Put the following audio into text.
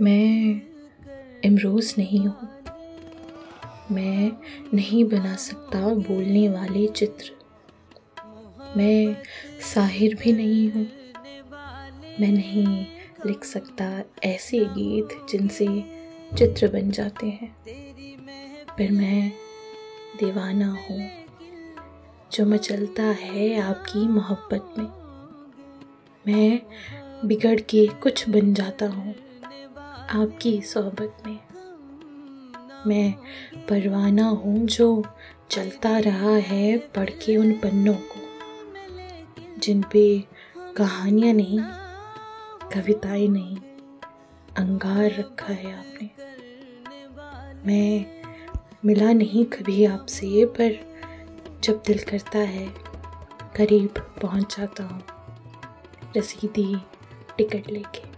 मैं इमरोज़ नहीं हूँ। मैं नहीं बना सकता बोलने वाले चित्र। मैं साहिर भी नहीं हूँ। मैं नहीं लिख सकता ऐसे गीत जिनसे चित्र बन जाते हैं। पर मैं दीवाना हूँ, जो मचलता है आपकी मोहब्बत में। मैं बिगड़ के कुछ बन जाता हूँ। आपकी सोहबत में। मैं परवाना हूँ जो चलता रहा है पढ़ के उन पन्नों को, जिन पे कहानियाँ नहीं, कविताएँ नहीं, अंगार रखा है आपने। मैं मिला नहीं कभी आपसे, पर जब दिल करता है, करीब पहुँच जाता हूँ। रसीदी टिकट लेके।